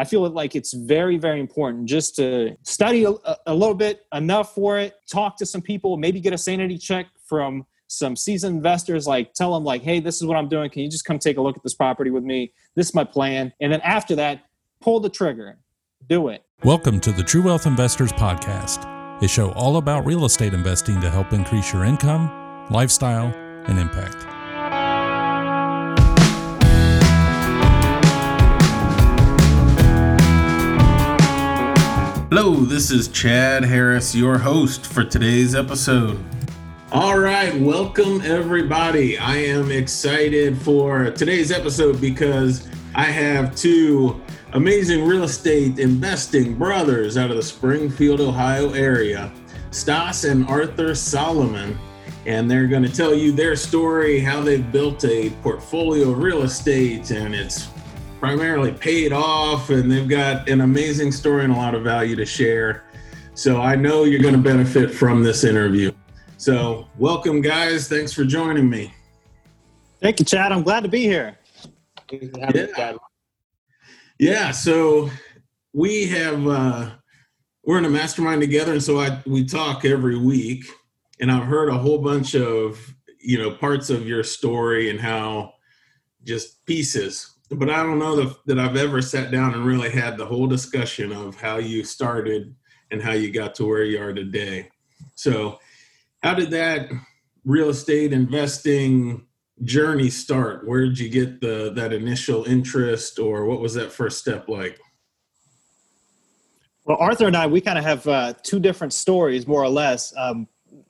I feel like it's very, very important just to study a, a, little bit enough for it, talk to some people, maybe get a sanity check from some seasoned investors, like tell them like, hey, this is what I'm doing. Can you just come take a look at this property with me? This is my plan. And then after that, pull the trigger. Do it. Welcome to the True Wealth Investors Podcast, a show all about real estate investing to help increase your income, lifestyle, and impact. Hello, this is Chad Harris, your host for today's episode. All right, welcome everybody. I am excited for today's episode because I have two amazing real estate investing brothers out of the Springfield, Ohio area, Stas and Arthur Solomon. And they're going to tell you their story, how they've built a portfolio of real estate, and it's primarily paid off and they've got an amazing story and a lot of value to share. So I know you're going to benefit from this interview. So, welcome, guys. Thanks for joining me. Thank you, Chad. I'm glad to be here. Yeah. yeah. So, we have, uh, we're in a mastermind together. And so I, we talk every week. And I've heard a whole bunch of, you know, parts of your story and how just pieces but I don't know that, that I've ever sat down and really had the whole discussion of how you started and how you got to where you are today. So, how did that real estate investing journey start? Where did you get the that initial interest, or what was that first step like? Well, Arthur and I, we kind of have uh, two different stories, more or less. Um,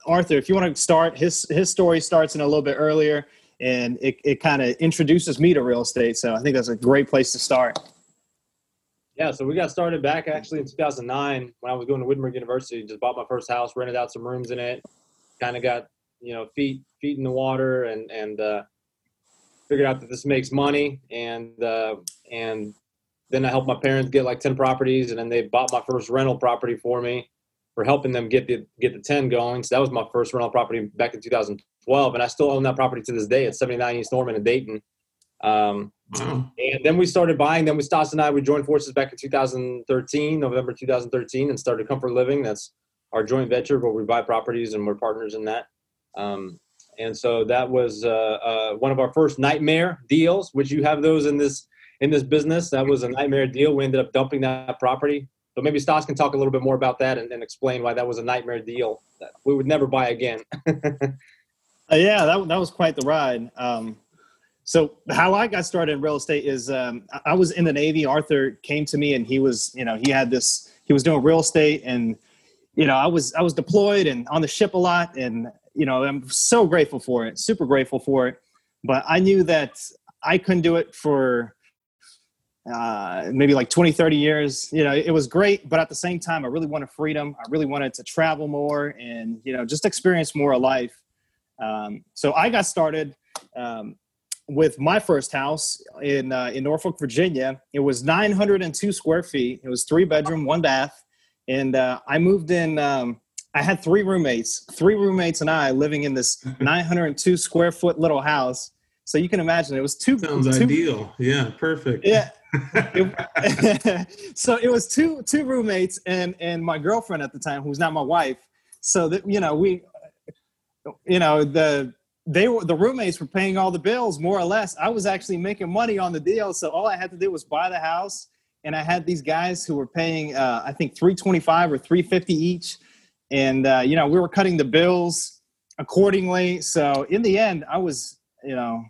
Arthur, if you want to start, his his story starts in a little bit earlier and it, it kind of introduces me to real estate. So I think that's a great place to start. Yeah, so we got started back actually in 2009 when I was going to Wittenberg University. Just bought my first house, rented out some rooms in it, kind of got you know feet feet in the water, and and uh, figured out that this makes money, and uh, and then I helped my parents get like 10 properties, and then they bought my first rental property for me for helping them get the get the 10 going. So that was my first rental property back in 2012, and I still own that property to this day. It's 79 East Norman in Dayton. Um, And then we started buying. Then we Stas and I we joined forces back in 2013, November 2013, and started Comfort Living. That's our joint venture where we buy properties and we're partners in that. Um, and so that was uh, uh, one of our first nightmare deals, which you have those in this in this business. That was a nightmare deal. We ended up dumping that property so maybe Stas can talk a little bit more about that and, and explain why that was a nightmare deal that we would never buy again. uh, yeah, that, that was quite the ride. Um, so how I got started in real estate is um, I was in the Navy. Arthur came to me and he was, you know, he had this, he was doing real estate and, you know, I was, I was deployed and on the ship a lot and, you know, I'm so grateful for it, super grateful for it. But I knew that I couldn't do it for uh, maybe like 20, 30 years. You know, it was great, but at the same time, I really wanted freedom. I really wanted to travel more and, you know, just experience more of life. Um, so I got started um, with my first house in, uh, in Norfolk, Virginia. It was 902 square feet. It was three bedroom, one bath. And uh, I moved in, um, I had three roommates, three roommates and I living in this 902 square foot little house. So you can imagine it was two. Sounds two, ideal. Yeah, perfect. Yeah, it, so it was two two roommates and and my girlfriend at the time, who's not my wife. So that you know we, you know the they were the roommates were paying all the bills more or less. I was actually making money on the deal, so all I had to do was buy the house, and I had these guys who were paying uh, I think three twenty five or three fifty each, and uh, you know we were cutting the bills accordingly. So in the end, I was you know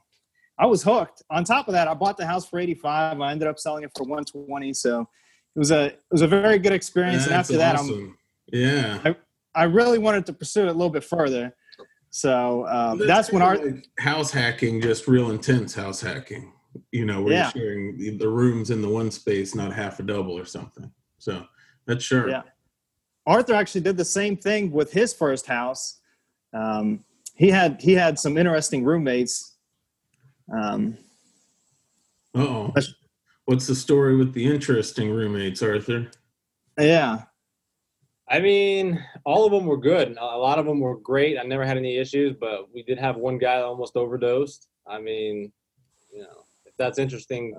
I was hooked. On top of that, I bought the house for 85. I ended up selling it for 120. So it was a it was a very good experience. That's and after awesome. that, I'm yeah. I, I really wanted to pursue it a little bit further. So um, that's, that's when our like house hacking, just real intense house hacking. You know, where yeah. you're sharing the rooms in the one space, not half a double or something. So that's sure. Yeah. Arthur actually did the same thing with his first house. Um, he had he had some interesting roommates um, oh. What's the story with the interesting roommates, Arthur? Yeah. I mean, all of them were good. A lot of them were great. I never had any issues, but we did have one guy that almost overdosed. I mean, you know, if that's interesting.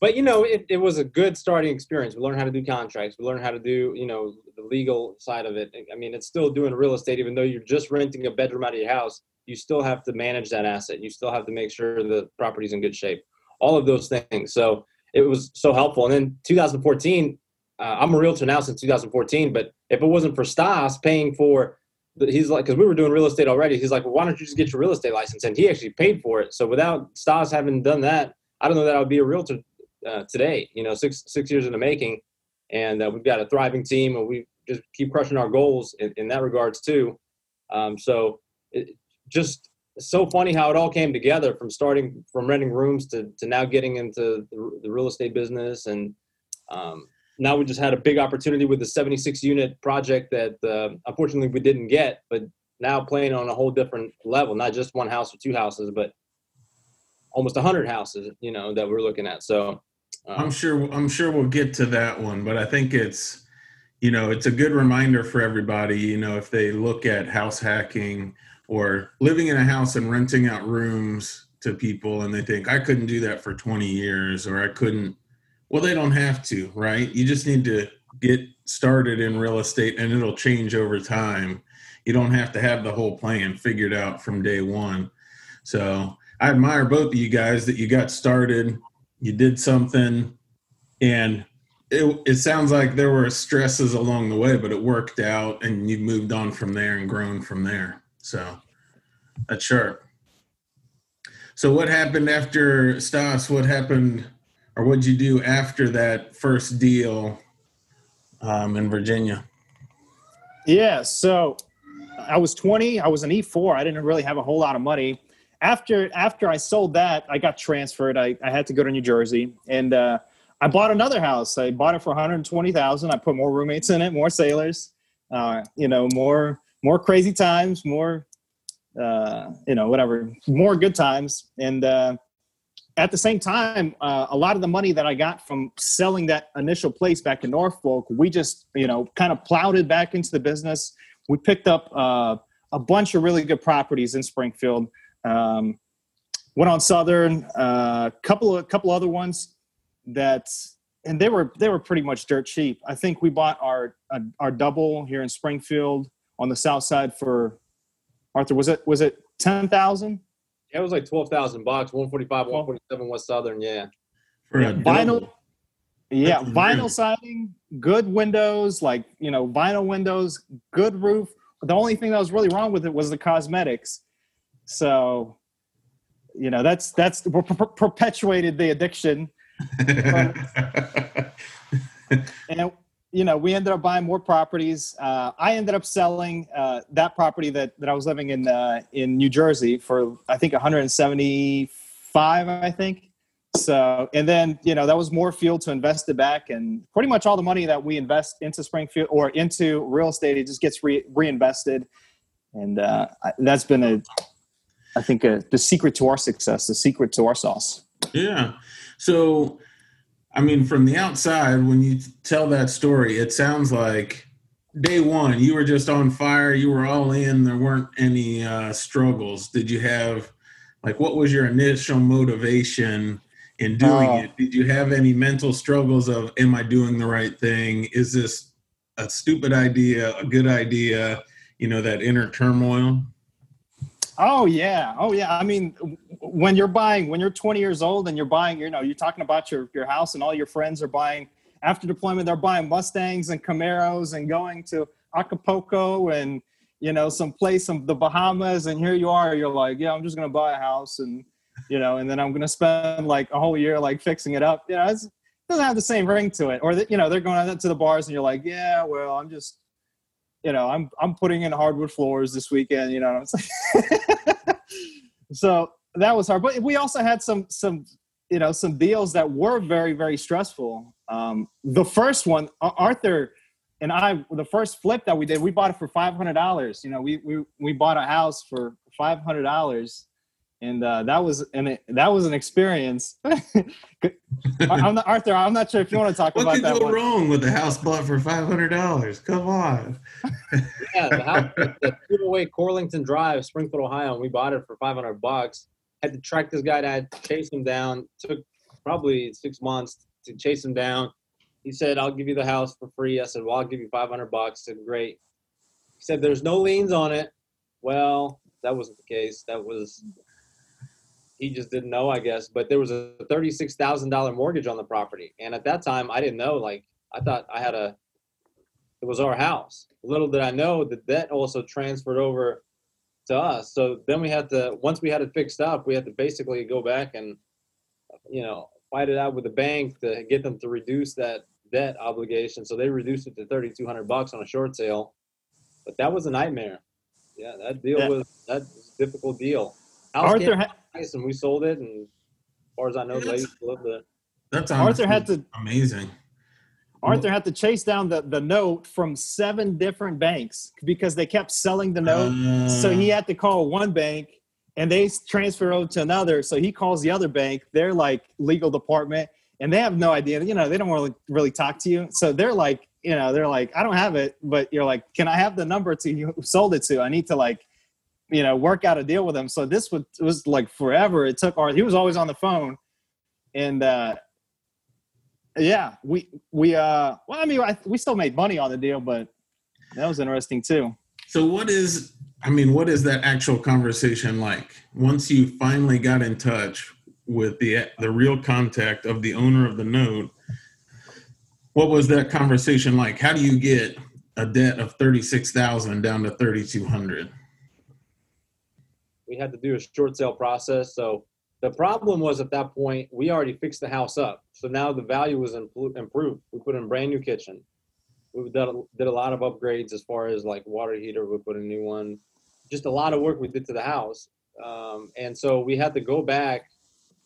but you know, it, it was a good starting experience. We learned how to do contracts. We learned how to do, you know, the legal side of it. I mean, it's still doing real estate, even though you're just renting a bedroom out of your house. You still have to manage that asset. You still have to make sure the property's in good shape. All of those things. So it was so helpful. And then 2014, uh, I'm a realtor now since 2014. But if it wasn't for Stas paying for, he's like, because we were doing real estate already. He's like, well, why don't you just get your real estate license? And he actually paid for it. So without Stas having done that, I don't know that I would be a realtor uh, today. You know, six six years in the making, and uh, we've got a thriving team, and we just keep crushing our goals in, in that regards too. Um, so it, just so funny how it all came together from starting from renting rooms to, to now getting into the, the real estate business. And um, now we just had a big opportunity with the 76 unit project that uh, unfortunately we didn't get but now playing on a whole different level not just one house or two houses but almost 100 houses you know that we're looking at. So um, i'm sure i'm sure we'll get to that one but i think it's you know it's a good reminder for everybody you know if they look at house hacking or living in a house and renting out rooms to people and they think I couldn't do that for 20 years or I couldn't well they don't have to right? You just need to get started in real estate and it'll change over time. You don't have to have the whole plan figured out from day one. So I admire both of you guys that you got started you did something and it, it sounds like there were stresses along the way but it worked out and you moved on from there and grown from there so that's sharp. So what happened after Stas? What happened, or what'd you do after that first deal um, in Virginia? Yeah, so I was 20. I was an E4. I didn't really have a whole lot of money. After after I sold that, I got transferred. I, I had to go to New Jersey, and uh, I bought another house. I bought it for 120,000. I put more roommates in it, more sailors, uh, you know, more more crazy times, more uh, you know, whatever, more good times. And uh, at the same time, uh, a lot of the money that I got from selling that initial place back in Norfolk, we just, you know, kind of plowed it back into the business. We picked up uh, a bunch of really good properties in Springfield. Um, went on Southern, a uh, couple of couple other ones that, and they were they were pretty much dirt cheap. I think we bought our our double here in Springfield on the south side for Arthur. Was it was it ten thousand? Yeah, it was like twelve thousand bucks. One forty five, one forty seven West Southern. Yeah. yeah vinyl. Yeah, vinyl siding, good windows, like you know, vinyl windows, good roof. The only thing that was really wrong with it was the cosmetics. So, you know, that's that's per- perpetuated the addiction. and you know, we ended up buying more properties. Uh, I ended up selling uh, that property that, that I was living in uh, in New Jersey for I think 175, I think. So, and then you know that was more fuel to invest it back, and pretty much all the money that we invest into Springfield or into real estate, it just gets re- reinvested, and uh, that's been a, I think, a, the secret to our success, the secret to our sauce. Yeah. So I mean, from the outside, when you tell that story, it sounds like day one you were just on fire. You were all in. There weren't any uh, struggles. Did you have, like, what was your initial motivation in doing uh, it? Did you have any mental struggles of, am I doing the right thing? Is this a stupid idea, a good idea? You know, that inner turmoil. Oh yeah, oh yeah. I mean, when you're buying, when you're 20 years old and you're buying, you know, you're talking about your your house, and all your friends are buying after deployment. They're buying Mustangs and Camaros and going to Acapulco and you know some place in the Bahamas, and here you are. You're like, yeah, I'm just gonna buy a house, and you know, and then I'm gonna spend like a whole year like fixing it up. You know, it doesn't have the same ring to it. Or that you know, they're going out to the bars, and you're like, yeah, well, I'm just you know, I'm I'm putting in hardwood floors this weekend. You know I'm saying? so that was hard, but we also had some some you know some deals that were very very stressful. Um, the first one, Arthur and I, the first flip that we did, we bought it for five hundred dollars. You know, we we we bought a house for five hundred dollars and uh, that was an that was an experience. I'm not, Arthur. I'm not sure if you want to talk what about that. What could go wrong with a house bought for five hundred dollars? Come on. yeah, the house, the Away Corlington Drive, Springfield, Ohio, and we bought it for five hundred bucks. had to track this guy down, chase him down. Took probably six months to chase him down. He said, "I'll give you the house for free." I said, "Well, I'll give you 500 bucks." I said, "Great." He said, "There's no liens on it." Well, that wasn't the case. That was he just didn't know, I guess. But there was a thirty-six thousand dollar mortgage on the property, and at that time, I didn't know. Like, I thought I had a, it was our house. Little did I know that that also transferred over to us. So then we had to, once we had it fixed up, we had to basically go back and, you know, fight it out with the bank to get them to reduce that debt obligation. So they reduced it to thirty-two hundred bucks on a short sale. But that was a nightmare. Yeah, that deal Yeah. was that was a difficult deal. House Arthur ha- nice and we sold it, and as far as I know, the lady Yes. still lived. That's Arthur had to amazing. Arthur had to chase down the, the note from seven different banks because they kept selling the note. so he Uh, had to call one bank and they transfer over to another. So he calls the other bank, They're like legal department, and they have no idea. You know, they don't want to really talk to you. So they're like, you know, they're like, I don't have it, but you're like, can I have the number to you who sold it to? I need to like, you know, work out a deal with them. So this was, was like forever. It took Arthur. He was always on the phone, and uh, yeah, we we uh, well, I mean, I, we still made money on the deal, but that was interesting too. So what is I mean, what is that actual conversation like? Once you finally got in touch with the the real contact of the owner of the note, what was that conversation like? How do you get a debt of 36,000 down to 3200? We had to do a short sale process. So the problem was at that point, we already fixed the house up. So now the value was impl- improved. We put in a brand new kitchen. We did a, did a lot of upgrades as far as like water heater. We put a new one. Just a lot of work we did to the house. Um, and so we had to go back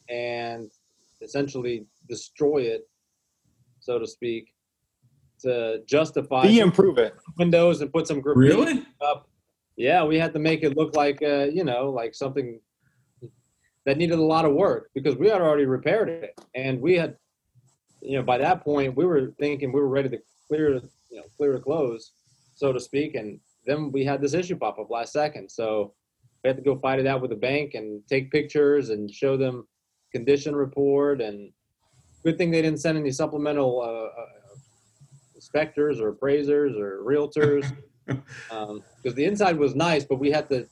and essentially destroy it, so to speak, to justify Be improve it. windows and put some graffiti Really? up. Yeah, we had to make it look like uh, you know, like something that needed a lot of work because we had already repaired it, and we had, you know, by that point we were thinking we were ready to clear, you know, clear the close, so to speak, and then we had this issue pop up last second, so we had to go fight it out with the bank and take pictures and show them condition report, and good thing they didn't send any supplemental uh, uh, inspectors or appraisers or realtors Um, because the inside was nice, but we had to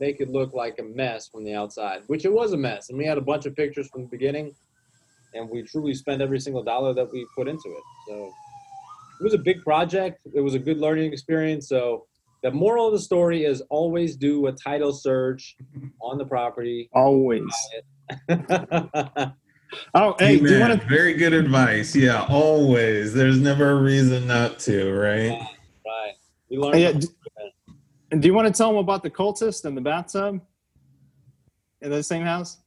make it look like a mess from the outside, which it was a mess. And we had a bunch of pictures from the beginning, and we truly spent every single dollar that we put into it. So it was a big project. It was a good learning experience. So the moral of the story is always do a title search on the property. Always. Oh, hey, do you want to? Very good advice. Yeah, always. There's never a reason not to, right? We learned. Yeah, do, do you want to tell them about the cultist and the bathtub in the same house?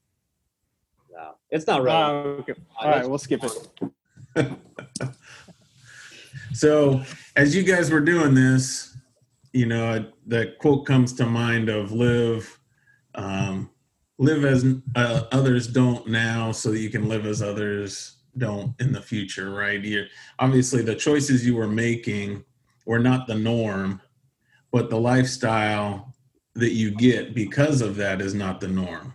No, it's not Oh, okay. All right, we'll skip it. So, as you guys were doing this, you know, the quote comes to mind of live, um, live as uh, others don't now, so that you can live as others don't in the future, right? You're, obviously, the choices you were making were not the norm, but the lifestyle that you get because of that is not the norm.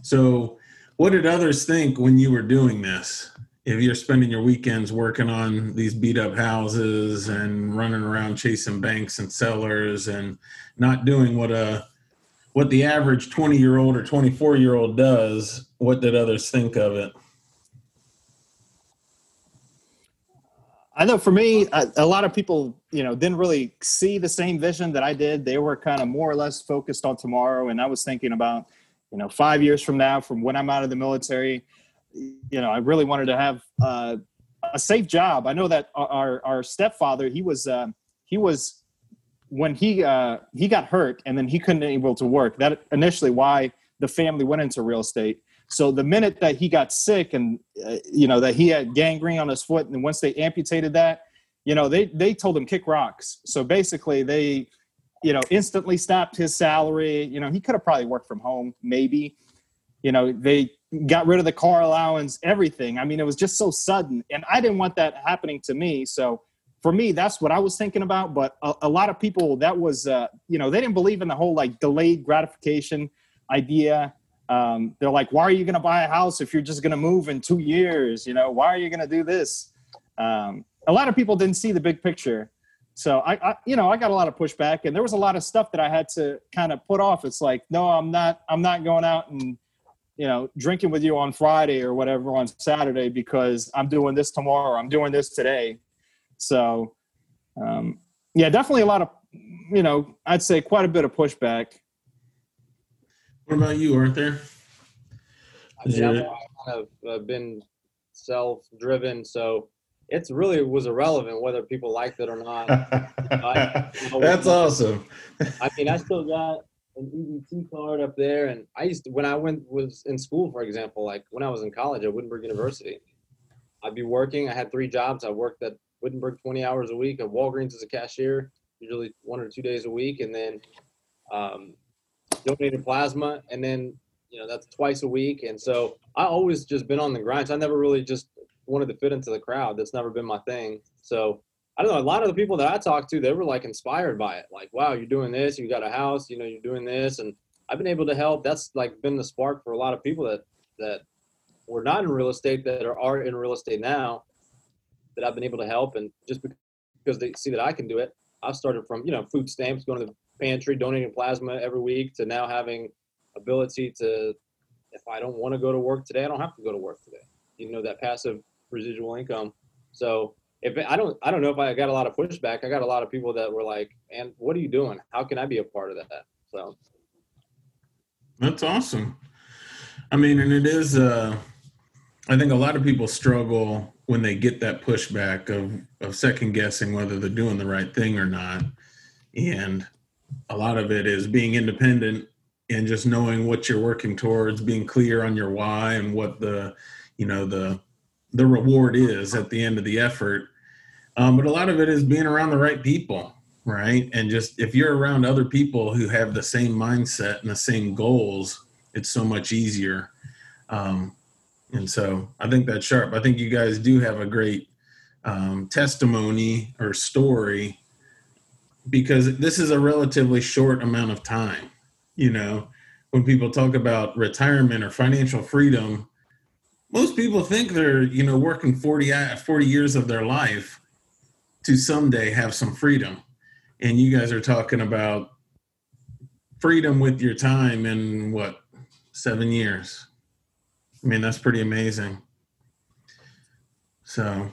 So, what did others think when you were doing this? if you're spending your weekends working on these beat up houses and running around chasing banks and sellers and not doing what a what the average 20 year old or 24 year old does what did others think of it I know for me, a, a lot of people, you know, didn't really see the same vision that I did. They were kind of more or less focused on tomorrow, and I was thinking about, you know, five years from now, from when I'm out of the military, you know, I really wanted to have uh, a safe job. I know that our our stepfather, he was uh, he was when he uh, he got hurt, and then he couldn't able to work. That initially why the family went into real estate. So the minute that he got sick and uh, you know that he had gangrene on his foot, and once they amputated that, you know they they told him kick rocks. So basically they, you know, instantly stopped his salary. You know he could have probably worked from home, maybe. You know they got rid of the car allowance, everything. I mean it was just so sudden, and I didn't want that happening to me. So for me, that's what I was thinking about. But a, a lot of people that was, uh, you know, they didn't believe in the whole like delayed gratification idea Um, they're like, why are you going to buy a house if you're just going to move in two years? You know, why are you going to do this? Um, a lot of people didn't see the big picture. So I, I, you know, I got a lot of pushback and there was a lot of stuff that I had to kind of put off. It's like, no, I'm not, I'm not going out and, you know, drinking with you on Friday or whatever on Saturday because I'm doing this tomorrow. I'm doing this today. So, um, yeah, definitely a lot of, you know, I'd say quite a bit of pushback. What about you, Arthur? I mean, I've kind of uh, been self-driven, so it's really was irrelevant whether people liked it or not. I, you know, That's awesome. I mean, I still got an EBT card up there, and I used to when I went was in school, for example, like when I was in college at Wittenberg University, I'd be working. I had three jobs. I worked at Wittenberg 20 hours a week, at Walgreens as a cashier, usually one or two days a week, and then um, donated plasma, and then you know that's twice a week. And so I always just been on the grind. So I never really just wanted to fit into the crowd. That's never been my thing. So I don't know. A lot of the people that I talked to, they were like inspired by it. Like, wow, you're doing this. You got a house. You know, you're doing this, and I've been able to help. That's like been the spark for a lot of people that that were not in real estate that are, are in real estate now that I've been able to help. And just because they see that I can do it, I've started from you know food stamps, going to the pantry, donating plasma every week, to now having ability to, if I don't want to go to work today, I don't have to go to work today. You know that passive residual income. So if I don't, I don't know if I got a lot of pushback. I got a lot of people that were like, "And what are you doing? How can I be a part of that?" So That's awesome. I mean, and it is. Uh, I think a lot of people struggle when they get that pushback of of second guessing whether they're doing the right thing or not, and a lot of it is being independent and just knowing what you're working towards, being clear on your why and what the, you know, the the reward is at the end of the effort. Um, but a lot of it is being around the right people, right? And just if you're around other people who have the same mindset and the same goals, it's so much easier. Um, and so I think that's sharp. I think you guys do have a great um, testimony or story because this is a relatively short amount of time. You know, when people talk about retirement or financial freedom, most people think they're, you know, working 40, 40 years of their life to someday have some freedom. And you guys are talking about freedom with your time in what, seven years? I mean, that's pretty amazing. So,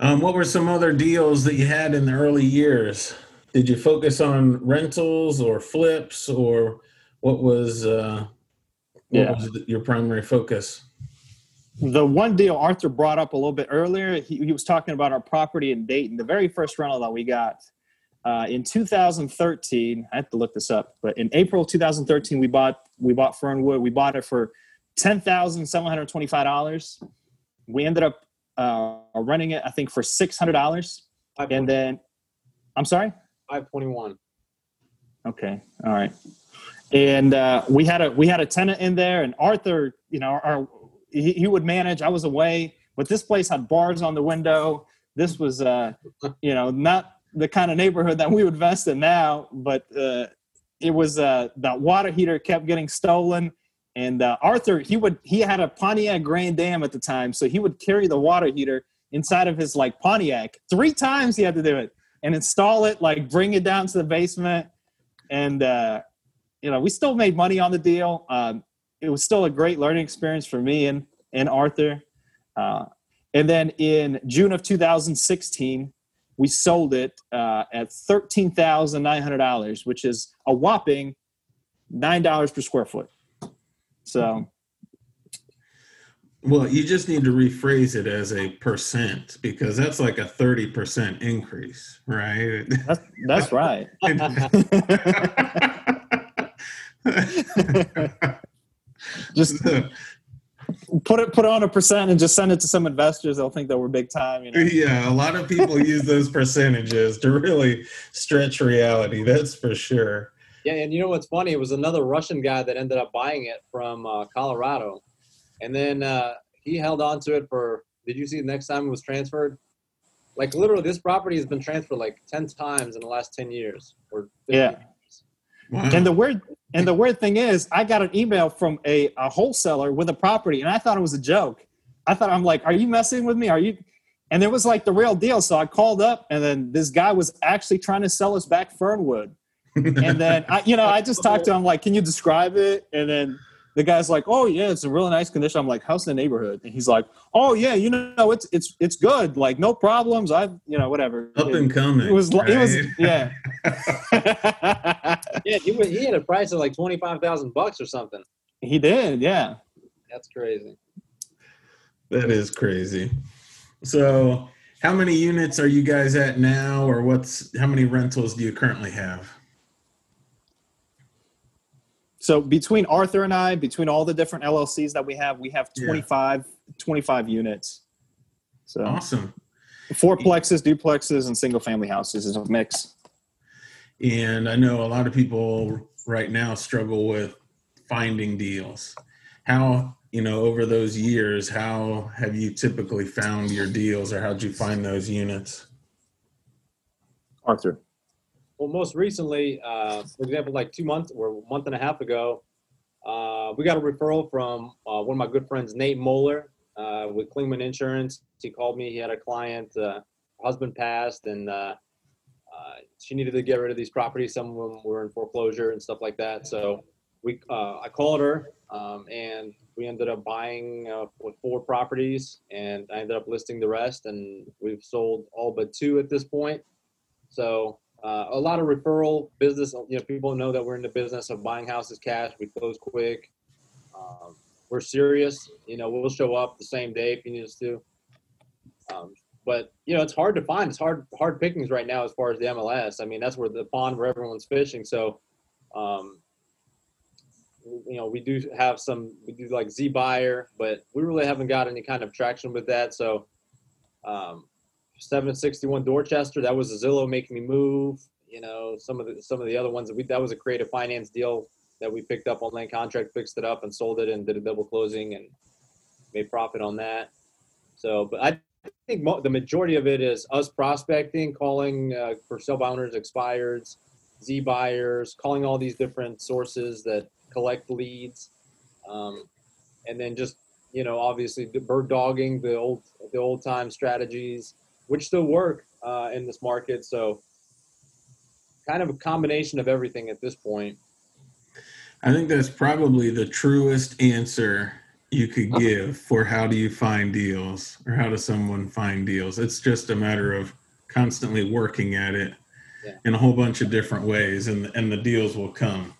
um, what were some other deals that you had in the early years? Did you focus on rentals or flips, or what was uh, what Yeah. was your primary focus? The one deal Arthur brought up a little bit earlier, he, he was talking about our property in Dayton. The very first rental that we got uh, in 2013, I have to look this up, but in April 2013, we bought we bought Fernwood. We bought it for ten thousand seven hundred twenty-five dollars. We ended up uh, renting it, I think, for six hundred dollars, and then I'm sorry. five twenty one. Okay. All right. And uh, we had a we had a tenant in there, and Arthur, you know, our, he, he would manage. I was away, but this place had bars on the window. This was, uh, you know, not the kind of neighborhood that we would invest in now, but uh, it was uh, that water heater kept getting stolen. And uh, Arthur, he would he had a Pontiac Grand Am at the time, so he would carry the water heater inside of his like Pontiac. Three times he had to do it and install it, like bring it down to the basement. And, uh, you know, we still made money on the deal. Um, it was still a great learning experience for me and, and Arthur. Uh, and then in June of 2016, we sold it uh, at $13,900, which is a whopping $9 per square foot. So, mm-hmm. Well, you just need to rephrase it as a percent because that's like a 30% increase, right? that's, that's right. just put it put it on a percent and just send it to some investors. They'll think that we're big time. You know? yeah, a lot of people use those percentages to really stretch reality. That's for sure. Yeah, and you know what's funny? It was another Russian guy that ended up buying it from uh, Colorado, and then uh, he held on to it for. Did you see the next time it was transferred? Like literally, this property has been transferred like ten times in the last ten years. Or Yeah. years. Wow. And the weird And the weird thing is, I got an email from a, a wholesaler with a property, and I thought it was a joke. I thought I'm like, are you messing with me? Are you? And it was like the real deal. So I called up, and then this guy was actually trying to sell us back Fernwood. And then I, you know, I just talked to him like, can you describe it? And then the guy's like, "Oh yeah, it's a really nice condition." I'm like, "How's the neighborhood?" And he's like, "Oh yeah, you know, it's it's it's good. Like no problems. I've you know whatever." Up and coming. It was right? it was yeah. Yeah, he, wa- he had a price of like twenty five thousand bucks or something. he did, yeah. That's crazy. That is crazy. So, how many units are you guys at now, or what's how many rentals do you currently have? So between Arthur and I, between all the different LLCs that we have, we have Yeah. 25, 25 units. So Awesome. fourplexes, duplexes, and single family houses is a mix. And I know a lot of people right now struggle with finding deals. How, you know, over those years, how have you typically found your deals or how'd you find those units? Arthur. Well, most recently, uh, for example, like two months or a month and a half ago, uh, we got a referral from uh, one of my good friends, Nate Moeller, uh, with Klingman Insurance. He called me. He had a client, uh, husband passed, and uh, she needed to get rid of these properties. Some of them were in foreclosure and stuff like that. So we, I called her, um, and we ended up buying four properties, and I ended up listing the rest, and we've sold all but two at this point. So uh, a lot of referral business. You know, people know that we're in the business of buying houses cash. We close quick. Um, we're serious. You know, we'll show up the same day if you need us to. Um, but you know, it's hard to find. It's hard hard pickings right now as far as the MLS. I mean, that's where the pond where everyone's fishing. So, um, you know, we do have some. We do like Z buyer, but we really haven't got any kind of traction with that. So. Um, 761 Dorchester. That was a Zillow making me move. You know, some of the some of the other ones that we that was a creative finance deal that we picked up on land contract, fixed it up and sold it and did a double closing and made profit on that. So, but I think mo- the majority of it is us prospecting, calling uh, for sell by owners, expireds, Z buyers, calling all these different sources that collect leads, um, and then just you know obviously the bird dogging the old the old time strategies which still work uh, in this market. So, kind of a combination of everything at this point. I think that's probably the truest answer you could give for how do you find deals or how does someone find deals. It's just a matter of constantly working at it Yeah. in a whole bunch of different ways and and the deals will come.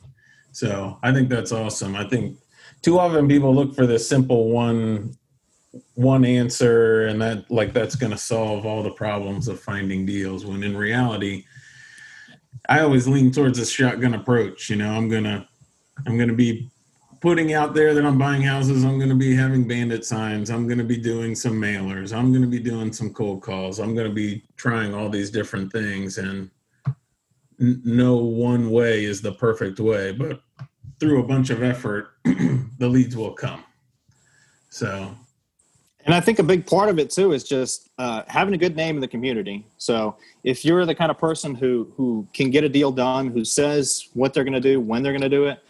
So, I think that's awesome. I think too often people look for the simple one one answer and that like that's going to solve all the problems of finding deals when in reality I always lean towards a shotgun approach, you know, I'm going to I'm going to be putting out there that I'm buying houses. I'm going to be having bandit signs. I'm going to be doing some mailers. I'm going to be doing some cold calls. I'm going to be trying all these different things. And n- no one way is the perfect way, but through a bunch of effort, the leads will come. So, And I think a big part of it too is just uh, having a good name in the community. So if you're the kind of person who who can get a deal done, who says what they're going to do, when they're going to do it,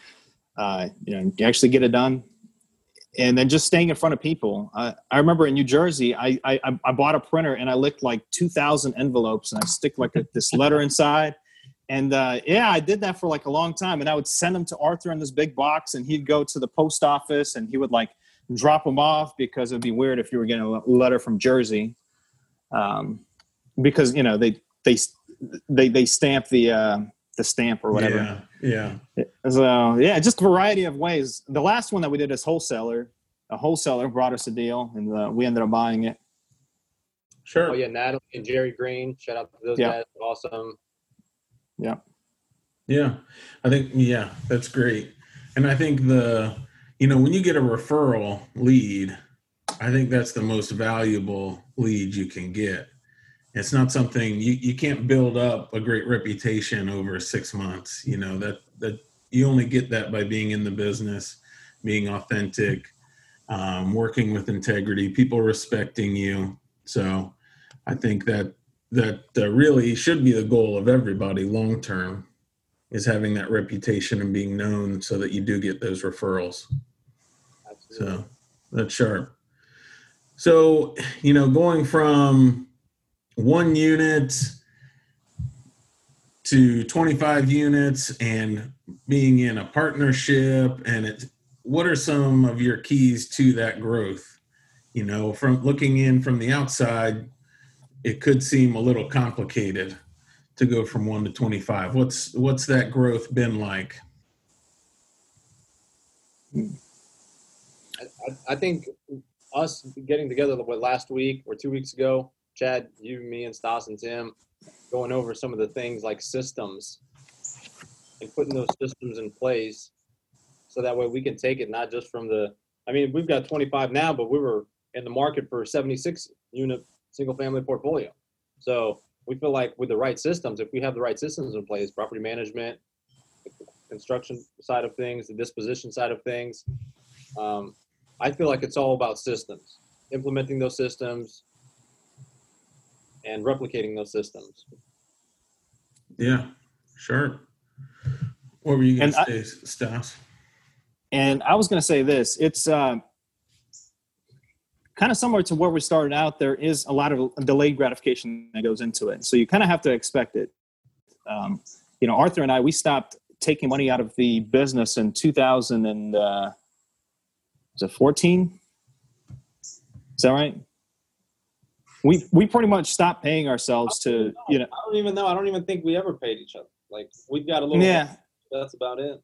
uh, you know, you actually get it done, and then just staying in front of people. Uh, I remember in New Jersey, I, I I bought a printer and I licked like two thousand envelopes and I stick like a, this letter inside. And uh, yeah, I did that for like a long time, and I would send them to Arthur in this big box, and he'd go to the post office, and he would like drop them off because it'd be weird if you were getting a letter from Jersey, um, because you know they they they they stamp the uh, the stamp or whatever. yeah, yeah. So yeah, just a variety of ways. The last one that we did is wholesaler. A wholesaler brought us a deal, and uh, we ended up buying it. Sure. Oh yeah, Natalie and Jerry Green. Shout out to those Yeah. guys. Awesome. Yeah, Yeah, I think yeah, that's great. And I think the you know when you get a referral lead, I think that's the most valuable lead you can get. It's not something you, you can't build up a great reputation over six months. You know that that you only get that by being in the business, being authentic, um, working with integrity, people respecting you. So I think that that uh, really should be the goal of everybody long term is having that reputation and being known so that you do get those referrals. So that's sharp. So, you know, going from one unit to 25 units and being in a partnership and what are some of your keys to that growth? You know from looking in from the outside it could seem a little complicated to go from 1 to 25 what's what's that growth been like I, I- think us getting together what last week or two weeks ago, Chad, you, me, and Stas and Tim, going over some of the things like systems and putting those systems in place, so that way we can take it not just from the. I mean, we've got 25 now, but we were in the market for 76 unit single family portfolio. So we feel like with the right systems, if we have the right systems in place, property management, construction side of things, the disposition side of things, um, I feel like it's all about systems, implementing those systems and replicating those systems. yeah sure what were you going And I- to say stas And I was going to say this: it's um, kind of similar to where we started out. There is a lot of delayed gratification that goes into it, so you kind of have to expect it. Um, you know, Arthur and I, we stopped taking money out of the business in 2000 and uh, was it 14? Is that right? We we pretty much stopped paying ourselves to you know I don't even know. I don't even think we ever paid each other. Like we've got a little. yeah That's about it.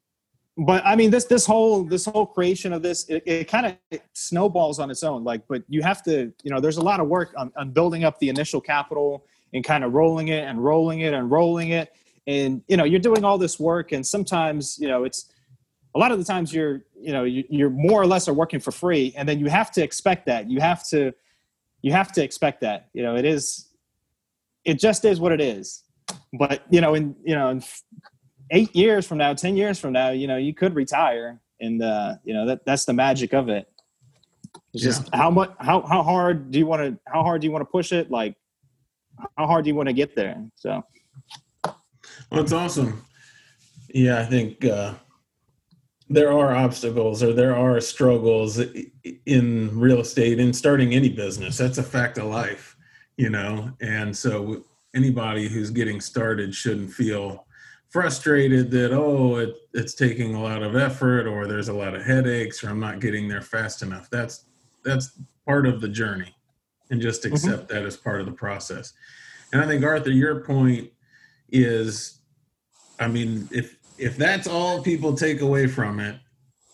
but I mean this this whole this whole creation of this it, it kind of snowballs on its own. Like, but you have to you know there's a lot of work on, on building up the initial capital and kind of rolling it and rolling it and rolling it, and you know you're doing all this work and sometimes you know it's a lot of the times you're you know you, you're more or less are working for free and then you have to expect that you have to you have to expect that you know it is it just is what it is but you know in you know in eight years from now, ten years from now, you know, you could retire, and uh, you know that that's the magic of it. It's just how much, how how hard do you want to, how hard do you want to push it? Like, how hard do you want to get there? So, Well, it's awesome. Yeah, I think uh, there are obstacles or there are struggles in real estate in starting any business. That's a fact of life, you know. And so anybody who's getting started shouldn't feel frustrated that oh it, it's taking a lot of effort or there's a lot of headaches or I'm not getting there fast enough. That's that's part of the journey, and just mm-hmm. accept that as part of the process. And I think Arthur, your point is I mean, if if that's all people take away from it,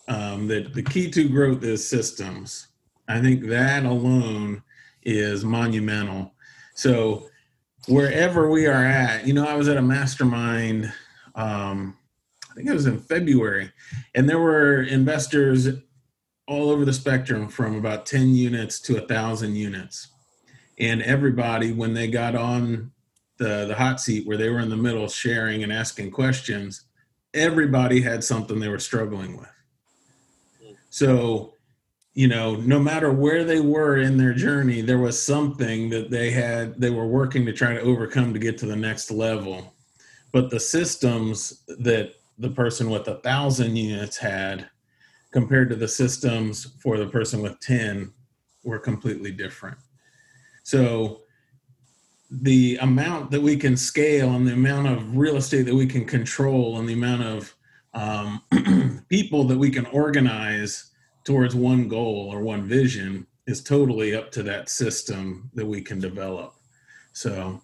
um, that the key to growth is systems. I think that alone is monumental. So wherever we are at, you know, I was at a mastermind. Um, I think it was in February, and there were investors all over the spectrum from about 10 units to a thousand units. And everybody, when they got on the the hot seat where they were in the middle sharing and asking questions everybody had something they were struggling with. So you know no matter where they were in their journey there was something that they had they were working to try to overcome to get to the next level. But the systems that the person with a thousand units had compared to the systems for the person with 10 were completely different. So the amount that we can scale and the amount of real estate that we can control and the amount of um, people that we can organize towards one goal or one vision is totally up to that system that we can develop. So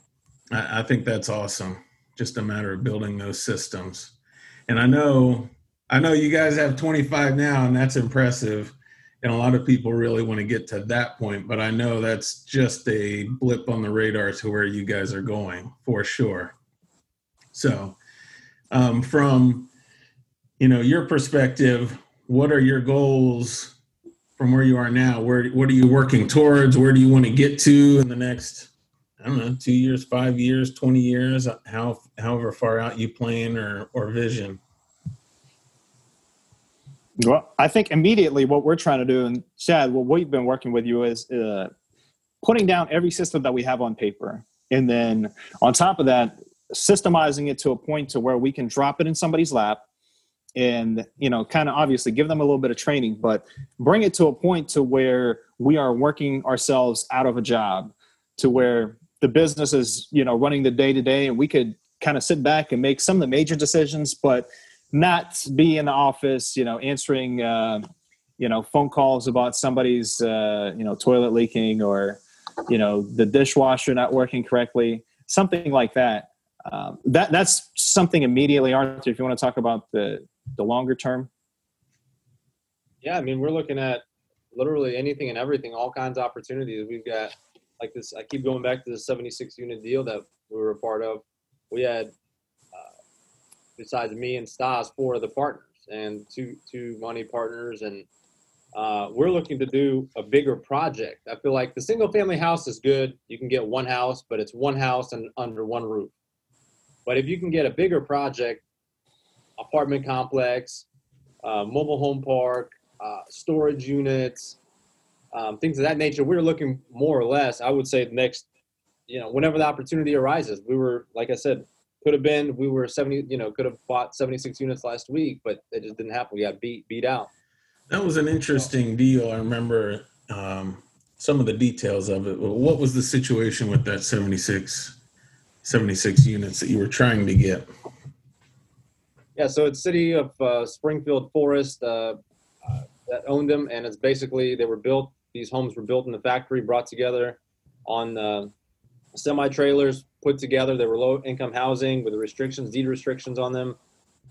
I, I think that's awesome. Just a matter of building those systems. And I know, I know you guys have 25 now, and that's impressive and a lot of people really want to get to that point but i know that's just a blip on the radar to where you guys are going for sure. So um, from you know your perspective what are your goals from where you are now? Where what are you working towards? Where do you want to get to in the next i don't know two years five years 20 years? How however far out you plan or or vision well, I think immediately what we're trying to do, and Chad, what we've been working with you is uh, putting down every system that we have on paper, and then on top of that, systemizing it to a point to where we can drop it in somebody's lap and you know kind of obviously give them a little bit of training but bring it to a point to where we are working ourselves out of a job to where the business is you know running the day to day and we could kind of sit back and make some of the major decisions but not be in the office you know answering uh, you know phone calls about somebody's uh, you know toilet leaking or you know the dishwasher not working correctly something like that um, that that's something immediately arthur if you want to talk about the the longer term Yeah, I mean, we're looking at literally anything and everything, all kinds of opportunities. We've got like this. I keep going back to the 76 unit deal that we were a part of. We had, besides me and Stas, four of the partners and two two money partners, and uh, we're looking to do a bigger project. I feel like the single family house is good. You can get one house, but it's one house and under one roof. But if you can get a bigger project, apartment complex, uh, mobile home park, uh, storage units, um, things of that nature. We're looking more or less, I would say, next, you know, whenever the opportunity arises. We were, like I said, could have been, we were 70, you know, could have bought 76 units last week, but it just didn't happen. We got beat, beat out. That was an interesting deal. I remember um, some of the details of it. What was the situation with that 76, 76 units that you were trying to get? Yeah, so it's city of uh, Springfield Forest uh, uh, that owned them, and it's basically they were built. These homes were built in the factory, brought together on uh, semi trailers, put together. They were low income housing with the restrictions, deed restrictions on them.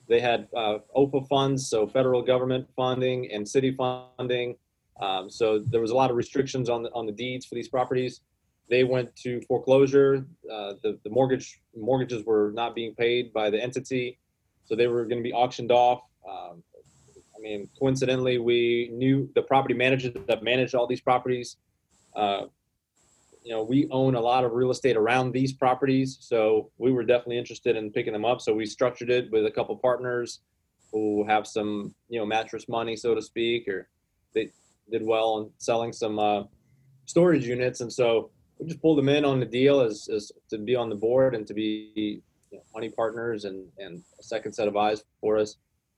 They had uh, OFA funds, so federal government funding and city funding. Um, so there was a lot of restrictions on the on the deeds for these properties. They went to foreclosure. Uh, the the mortgage mortgages were not being paid by the entity so they were going to be auctioned off. Um, I mean, coincidentally, we knew the property managers that managed all these properties. Uh, you know, we own a lot of real estate around these properties, so we were definitely interested in picking them up. So we structured it with a couple partners who have some, you know, mattress money, so to speak, or they did well on selling some uh, storage units, and so we just pulled them in on the deal as, as to be on the board and to be you know, money partners and and a second set of eyes for us.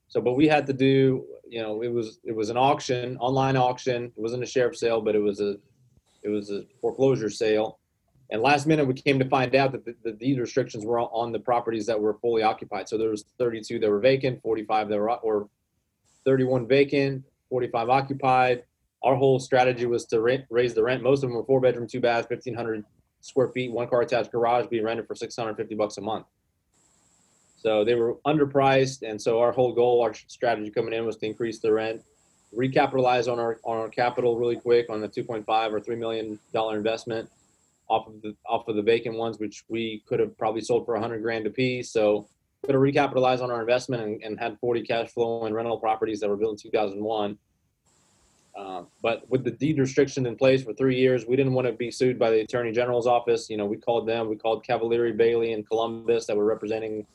So, but we had to do, you know, it was it was an auction, online auction. It wasn't a sheriff sale, but it was a it was a foreclosure sale. And last minute, we came to find out that the, the deed restrictions were on the properties that were fully occupied. So there was 32 that were vacant, 45 that were or 31 vacant, 45 occupied. Our whole strategy was to rent, raise the rent. Most of them were four bedroom, two baths, 1,500 square feet, one car attached garage being rented for 650 bucks a month. So they were underpriced, and so our whole goal, our strategy coming in was to increase the rent, recapitalize on our on our capital really quick on the 2.5 or 3 million dollar investment off of the off of the vacant ones, which we could have probably sold for 100 grand a piece. So could have recapitalized on our investment and, and had 40 cash flow and rental properties that were built in 2001. Uh, but with the deed restriction in place for three years, we didn't want to be sued by the attorney general's office. You know, we called them, we called Cavalieri, Bailey, and Columbus that were representing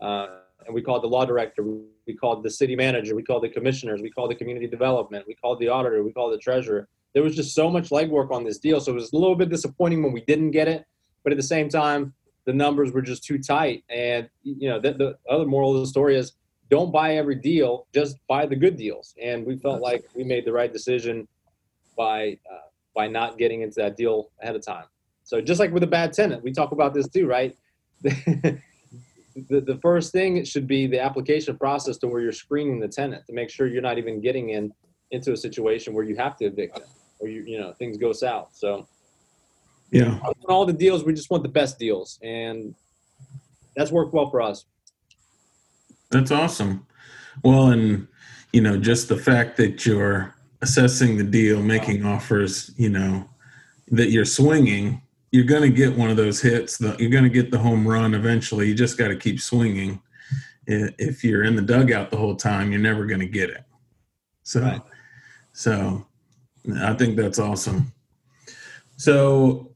uh, and we called the law director, we called the city manager, we called the commissioners, we called the community development, we called the auditor, we called the treasurer. There was just so much legwork on this deal, so it was a little bit disappointing when we didn't get it. But at the same time, the numbers were just too tight. And you know, the, the other moral of the story is don't buy every deal, just buy the good deals. And we felt like we made the right decision by uh, by not getting into that deal ahead of time. So just like with a bad tenant, we talk about this too, right? the, the first thing it should be the application process to where you're screening the tenant to make sure you're not even getting in into a situation where you have to evict them or you you know things go south. So Yeah. on all the deals, we just want the best deals, and that's worked well for us. That's awesome. Well, and you know, just the fact that you're assessing the deal, making offers, you know, that you're swinging, you're going to get one of those hits. You're going to get the home run eventually. You just got to keep swinging. If you're in the dugout the whole time, you're never going to get it. So, Right. so I think that's awesome. So,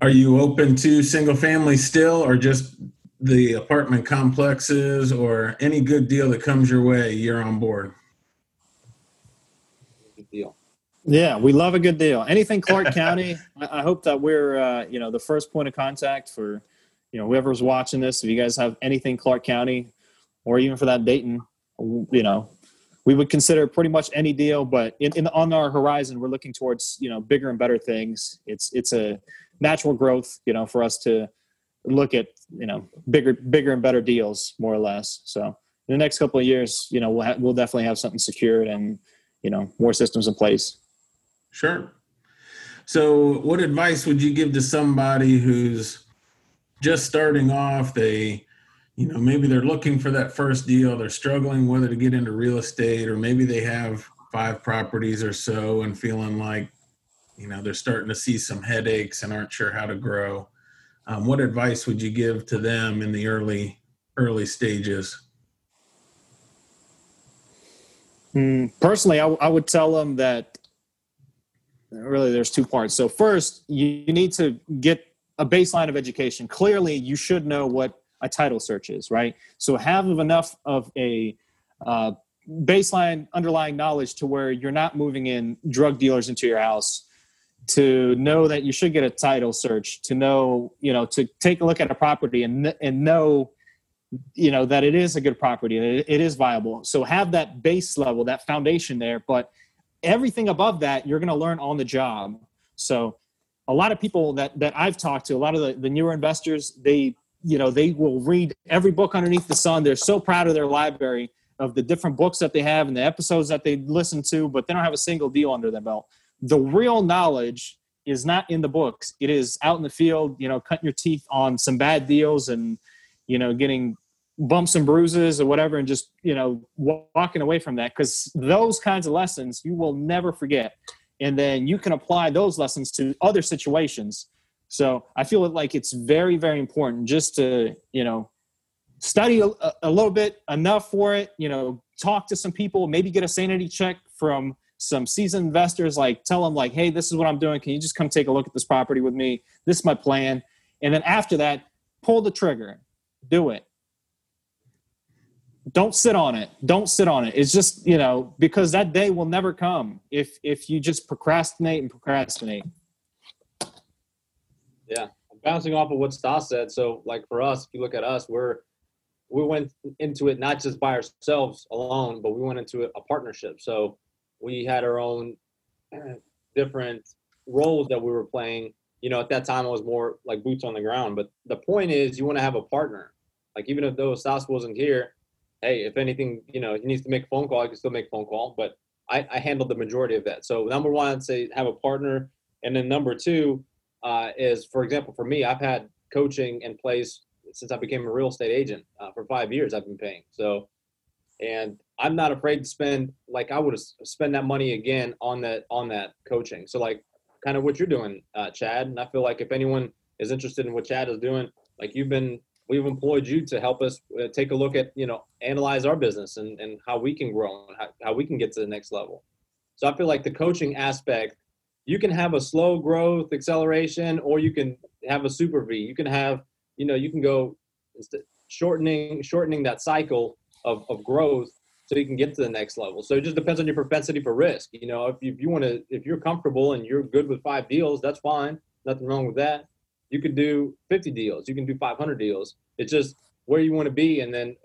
are you open to single family still, or just the apartment complexes, or any good deal that comes your way? You're on board. Good deal. Yeah, we love a good deal. Anything Clark County, I, I hope that we're uh, you know the first point of contact for you know, whoever's watching this, if you guys have anything Clark County, or even for that Dayton, you know, we would consider pretty much any deal. But in, in on our horizon, we're looking towards you know bigger and better things. It's it's a natural growth, you know, for us to look at you know bigger bigger and better deals more or less. So in the next couple of years, you know, we'll ha- we'll definitely have something secured and you know more systems in place. Sure. So, what advice would you give to somebody who's just starting off? They, you know, maybe they're looking for that first deal. They're struggling whether to get into real estate, or maybe they have five properties or so and feeling like, you know, they're starting to see some headaches and aren't sure how to grow. Um, what advice would you give to them in the early early stages? Mm, personally, I would tell them that really there's two parts. So first, you, need to get a baseline of education. Clearly, you should know what a title search is, right? So have enough of a uh, baseline underlying knowledge to where you're not moving in drug dealers into your house to know that you should get a title search to know you know to take a look at a property and and know you know that it is a good property and it, it is viable so have that base level that foundation there but everything above that you're going to learn on the job. So a lot of people that that i've talked to a lot of the, the newer investors they you know they will read every book underneath the sun. They're so proud of their library of the different books that they have and the episodes that they listen to but they don't have a single deal under their belt. The real knowledge is not in the books. It is out in the field you know cutting your teeth on some bad deals and you know getting bumps and bruises or whatever and just you know walking away from that because those kinds of lessons you will never forget. And then you can apply those lessons to other situations. So i feel like it's very very important just to you know study a, a little bit enough for it you know talk to some people maybe get a sanity check from some seasoned investors like tell them like hey this is what i'm doing. Can you just come take a look at this property with me? This is my plan. And then after that pull the trigger. Do it don't sit on it. Don't sit on it. It's just you know because that day will never come if if you just procrastinate and procrastinate. Yeah bouncing off of what stas said. So like for us if you look at us we're we went into it not just by ourselves alone but we went into a partnership. So we had our own different roles that we were playing. You know at that time i was more like boots on the ground. But the point is you want to have a partner. Like even if though stas wasn't here hey, if anything, you know, he needs to make a phone call, I can still make a phone call. But I, I handled the majority of that. So number one, I'd say have a partner, and then number two uh, is, for example, for me, I've had coaching in place since I became a real estate agent uh, for five years. I've been paying so, and I'm not afraid to spend like I would spend that money again on that on that coaching. So like kind of what you're doing, uh, Chad. And I feel like if anyone is interested in what Chad is doing, like you've been we've employed you to help us uh, take a look at you know analyze our business and, and how we can grow and how, how we can get to the next level. So i feel like the coaching aspect you can have a slow growth acceleration or you can have a super v. You can have you know you can go shortening shortening that cycle of, of growth so you can get to the next level. So it just depends on your propensity for risk. You know if you, if you want to if you're comfortable and you're good with five deals that's fine. Nothing wrong with that you could do 50 deals you can do 500 deals. It's just where you want to be and then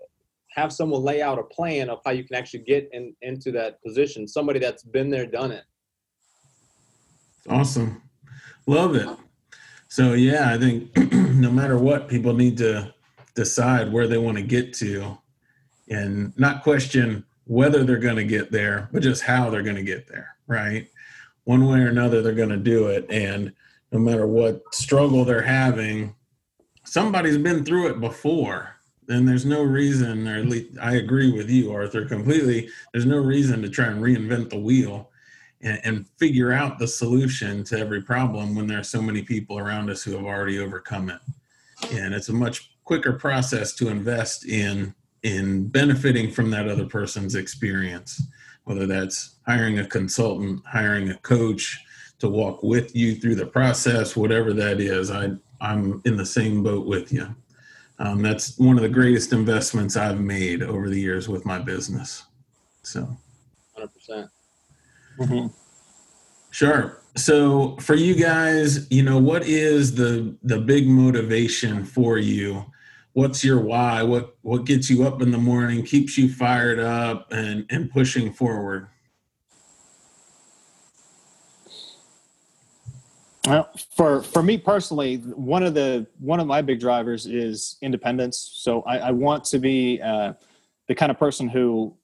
have someone lay out a plan of how you can actually get in, into that position somebody that's been there done it. Awesome. Love it. So yeah i think no matter what people need to decide where they want to get to and not question whether they're going to get there but just how they're going to get there right? One way or another they're going to do it. And no matter what struggle they're having, somebody's been through it before. Then there's no reason, or at least I agree with you, Arthur, completely. There's no reason to try and reinvent the wheel and, and figure out the solution to every problem when there are so many people around us who have already overcome it. And it's a much quicker process to invest in in benefiting from that other person's experience, whether that's hiring a consultant, hiring a coach, to walk with you through the process, whatever that is. I I'm in the same boat with you. Um, that's one of the greatest investments I've made over the years with my business. So, hundred percent. Mm-hmm. Sure. So for you guys, you know, what is the the big motivation for you? What's your why? What what gets you up in the morning, keeps you fired up and and pushing forward? Well, for for me personally, one of the one of my big drivers is independence. So I, I want to be uh, the kind of person who,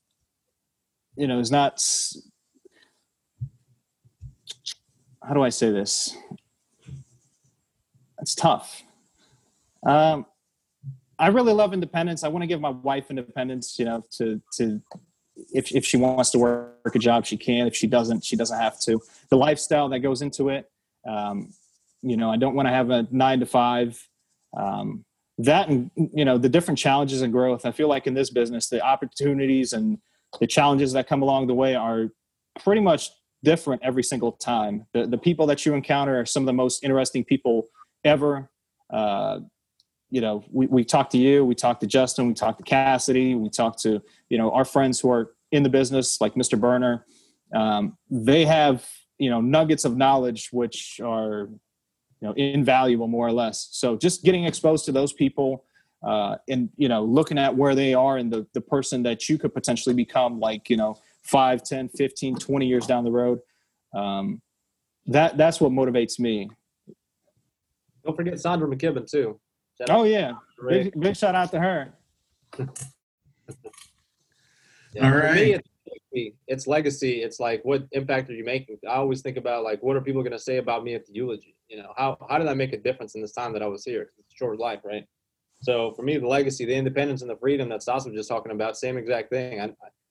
you know, is not. How do I say this? It's tough. Um, I really love independence. I want to give my wife independence. You know, to to if if she wants to work a job, she can. If she doesn't, she doesn't have to. The lifestyle that goes into it um, you know, I don't want to have a nine to five. Um, that and you know the different challenges and growth. I feel like in this business, the opportunities and the challenges that come along the way are pretty much different every single time. The the people that you encounter are some of the most interesting people ever. Uh, you know, we, we talk to you, we talk to Justin, we talk to Cassidy, we talk to, you know, our friends who are in the business, like Mr. Burner. Um, they have you know nuggets of knowledge which are you know invaluable more or less. So just getting exposed to those people uh, and you know looking at where they are and the, the person that you could potentially become like you know 5 10 15 20 years down the road um, that that's what motivates me. Don't forget sandra mckibben too. Shout oh yeah. big, big shout out to her. Yeah, all right legacy. It's legacy. It's like what impact are you making? I always think about like what are people going to say about me at the eulogy? You know, how how did I make a difference in this time that I was here? It's short life, right? So for me, the legacy, the independence, and the freedom that Stas was just talking about, same exact thing. I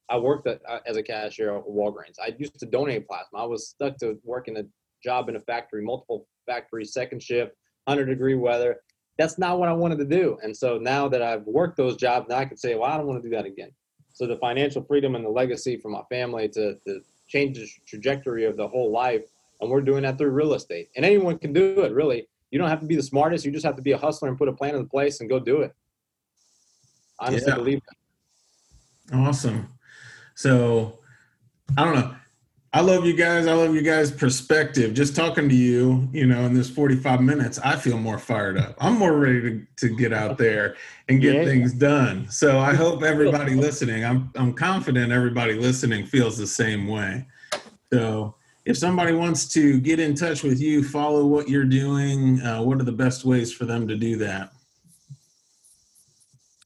I worked at, uh, as a cashier at Walgreens. I used to donate plasma. I was stuck to working a job in a factory, multiple factories, second shift, hundred degree weather. That's not what I wanted to do. And so now that I've worked those jobs, now I can say, well, I don't want to do that again. So the financial freedom and the legacy for my family to, to change the trajectory of the whole life. And we're doing that through real estate. And anyone can do it, really. You don't have to be the smartest. You just have to be a hustler and put a plan in place and go do it. I honestly yeah. believe that. Awesome. So I don't know. I love you guys. I love you guys' perspective. Just talking to you, you know, in this 45 minutes, I feel more fired up. I'm more ready to, to get out there and get yeah. things done. So I hope everybody listening, I'm I'm confident everybody listening feels the same way. So if somebody wants to get in touch with you, follow what you're doing, uh, what are the best ways for them to do that?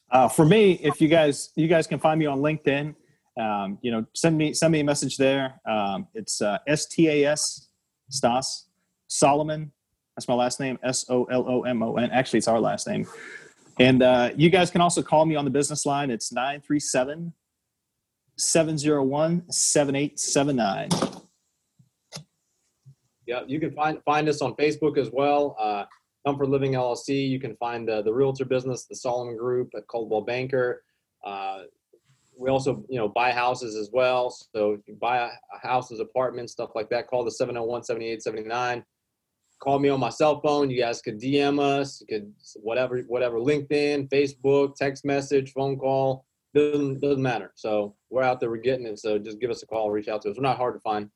Uh, for me, if you guys you guys can find me on LinkedIn um, you know, send me send me a message there. Um, it's uh, S T A S Stas Solomon. That's my last name. S O L O M O N. Actually, it's our last name. And uh, you guys can also call me on the business line. It's 937 701 7879. Yeah, you can find find us on Facebook as well. Uh, Comfort Living LLC. You can find the, the realtor business, the Solomon Group at Coldwell Banker. Uh, we also you know buy houses as well. So if you buy a houses apartments stuff like that call the 701 7879 call me on my cell phone. You guys could dm us. You could whatever whatever linkedin facebook text message phone call. Doesn't doesn't matter. So we're out there we're getting it. So just give us a call reach out to us. We're not hard to find.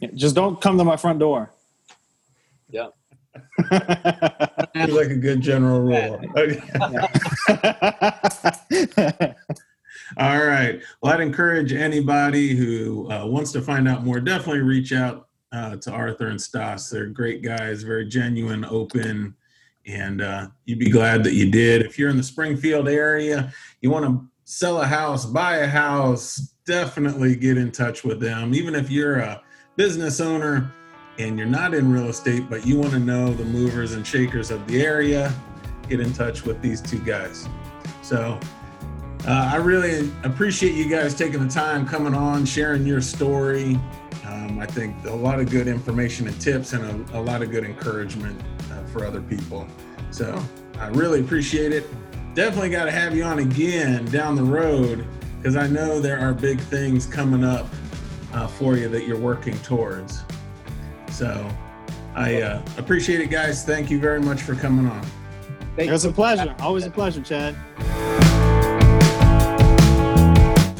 Yeah, just don't come to my front door. Yeah. Like a good general rule All right. Well, I'd encourage anybody who uh, wants to find out more, definitely reach out uh, to Arthur and Stas. They're great guys, very genuine, open, and uh, you'd be glad that you did. If you're in the Springfield area, you want to sell a house, buy a house, definitely get in touch with them. Even if you're a business owner and you're not in real estate, but you want to know the movers and shakers of the area, get in touch with these two guys. So, uh, I really appreciate you guys taking the time coming on, sharing your story. Um, I think a lot of good information and tips, and a, a lot of good encouragement uh, for other people. So I really appreciate it. Definitely got to have you on again down the road because I know there are big things coming up uh, for you that you're working towards. So I uh, appreciate it, guys. Thank you very much for coming on. Thank it was a pleasure. Always a pleasure, Chad.